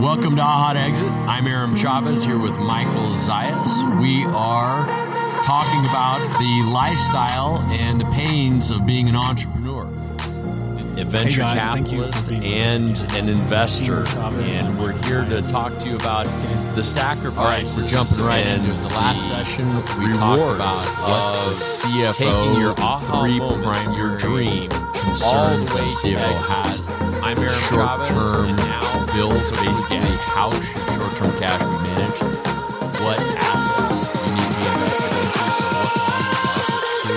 Welcome to to Exit. I'm Aram Chavez here with Michael Zayas. We are talking about the lifestyle and the pains of being an entrepreneur, a venture guys, you for capitalist, being with us and an investor. And we're here to talk to you about Let's get into the it. sacrifices. All right, we're jumping right and into it. The last session we talked about of CFO taking your aha three moments, your dream, concerns that CFO has. I'm Aaron Short-term and now bills, basically how should short-term cash be managed, what assets you need to be invested into,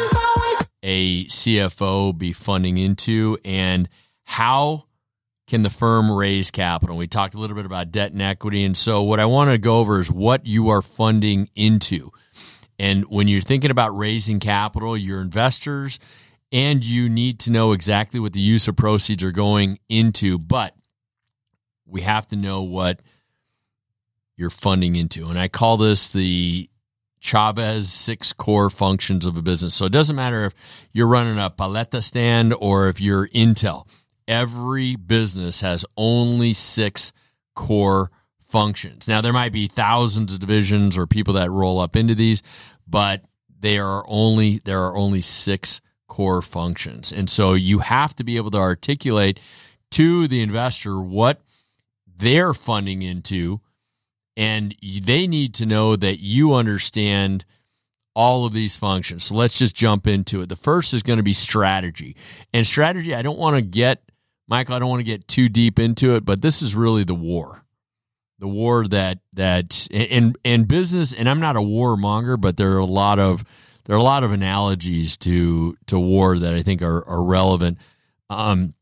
so what should a CFO be funding into, and how can the firm raise capital? We talked a little bit about debt and equity, and so what I want to go over is what you are funding into. And when you're thinking about raising capital, your investors and you need to know exactly what the use of proceeds are going into, but we have to know what you're funding into. And I call this the Chavez six core functions of a business. So it doesn't matter if you're running a paleta stand or if you're Intel. Every business has only six core functions. Now there might be thousands of divisions or people that roll up into these, but they are only there are only six core functions. And so you have to be able to articulate to the investor what they're funding into and they need to know that you understand all of these functions. So let's just jump into it. The first is going to be strategy. And strategy, I don't want to get Michael, I don't want to get too deep into it, but this is really the war. The war that that in in business, and I'm not a warmonger, but there are a lot of there are a lot of analogies to to war that I think are, are relevant. Um,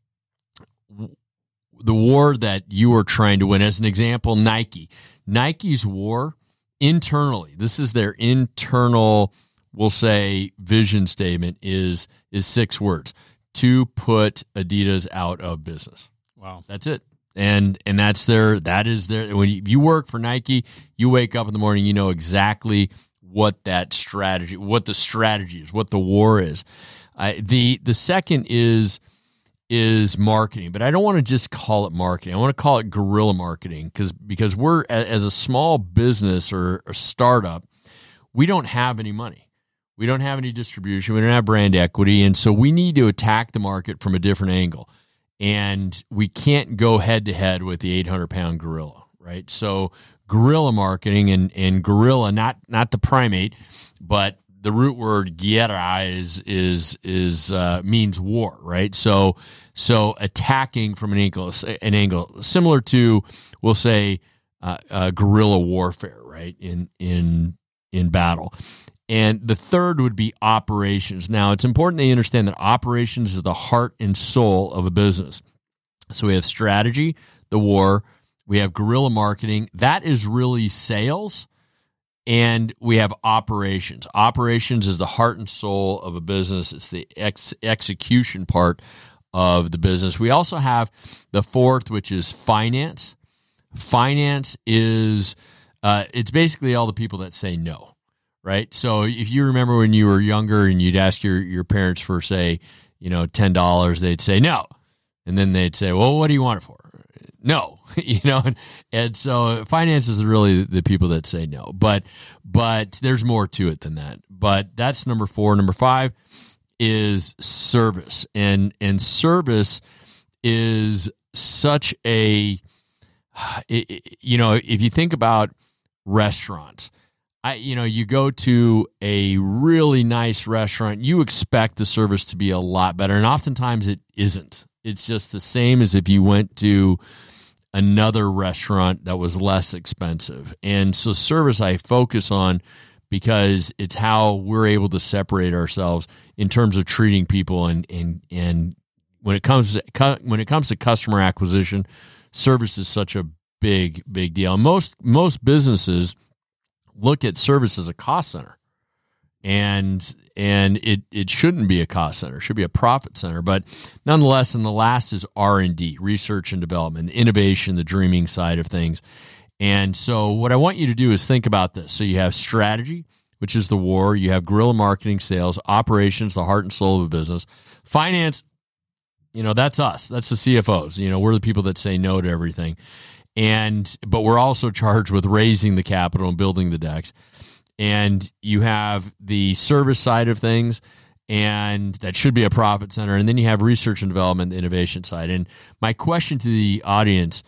the war that you are trying to win. As an example, Nike. Nike's war internally, this is their internal, we'll say, vision statement is is six words to put Adidas out of business. Wow. That's it. And and that's their that is their when you, you work for Nike, you wake up in the morning, you know exactly what that strategy, what the strategy is, what the war is. Uh, the the second is is marketing, but I don't want to just call it marketing. I want to call it guerrilla marketing because because we're as a small business or a startup, we don't have any money. We don't have any distribution. We don't have brand equity, and so we need to attack the market from a different angle. And we can't go head to head with the 800 pound gorilla, right? So guerrilla marketing and and gorilla, not not the primate, but the root word guerra is is is uh, means war, right? So so attacking from an angle an angle similar to we'll say uh, uh, guerrilla warfare, right? In in in battle. And the third would be operations. Now, it's important you understand that operations is the heart and soul of a business. So we have strategy, the war, we have guerrilla marketing. That is really sales. And we have operations. Operations is the heart and soul of a business. It's the ex- execution part of the business. We also have the fourth, which is finance. Finance is uh, it's basically all the people that say no right? So if you remember when you were younger and you'd ask your your parents for say, you know, ten dollars, they'd say no, and then they'd say, well, what do you want it for? No, you know, and, so finance is really the people that say no, but but there's more to it than that. But that's number four. Number five is service, and and service is such a you know if you think about restaurants I, you know, you go to a really nice restaurant, you expect the service to be a lot better, and oftentimes it isn't. It's just the same as if you went to another restaurant that was less expensive. And so, service I focus on because it's how we're able to separate ourselves in terms of treating people and and and when it comes to, when it comes to customer acquisition, service is such a big big deal. Most most businesses look at service as a cost center and and it it shouldn't be a cost center. It should be a profit center. But nonetheless and the last is r&d research and development innovation the dreaming side of things. And so what i want you to do is think about this. So you have strategy which is the war. You have guerrilla marketing sales operations the heart and soul of a business. Finance you know that's us. That's the cfos you know we're the people that say no to everything. And but we're also charged with raising the capital and building the decks. And you have the service side of things, and that should be a profit center. And then you have research and development, the innovation side. And my question to the audience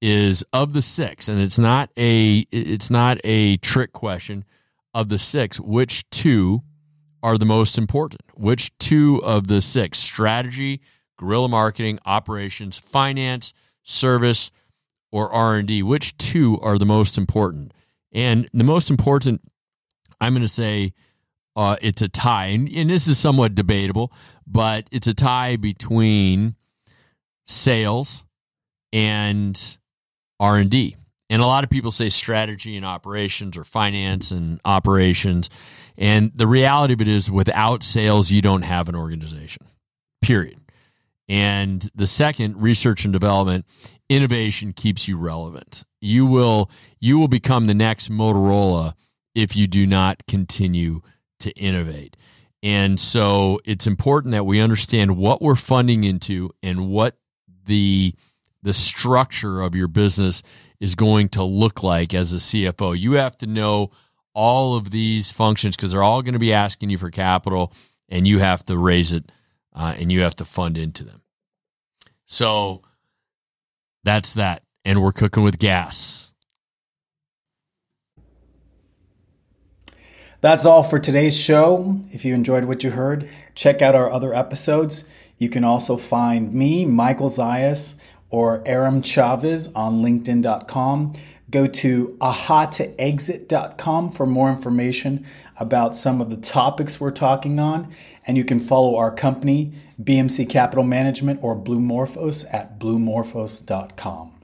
is of the six, and it's not a it's not a trick question. Of the six, which two are the most important? Which two of the six strategy, guerrilla marketing, operations, finance, service, or R&D? Which two are the most important? And the most important I'm going to say uh, it's a tie, and, and this is somewhat debatable, but it's a tie between sales and R&D. And a lot of people say strategy and operations or finance and operations. And the reality of it is without sales you don't have an organization. Period. And the second, research and development, innovation keeps you relevant. You will you will become the next Motorola if you do not continue to innovate. And so it's important that we understand what we're funding into and what the the structure of your business is going to look like as a CFO. You have to know all of these functions because they're all going to be asking you for capital and you have to raise it uh, and you have to fund into them. So that's that. And we're cooking with gas. That's all for today's show. If you enjoyed what you heard, check out our other episodes. You can also find me, Michael Zayas, or Aram Chavez on LinkedIn.com. Go to ahatoexit.com for more information about some of the topics we're talking on. And you can follow our company, BMC Capital Management or Blue Morphos, at bluemorphos.com.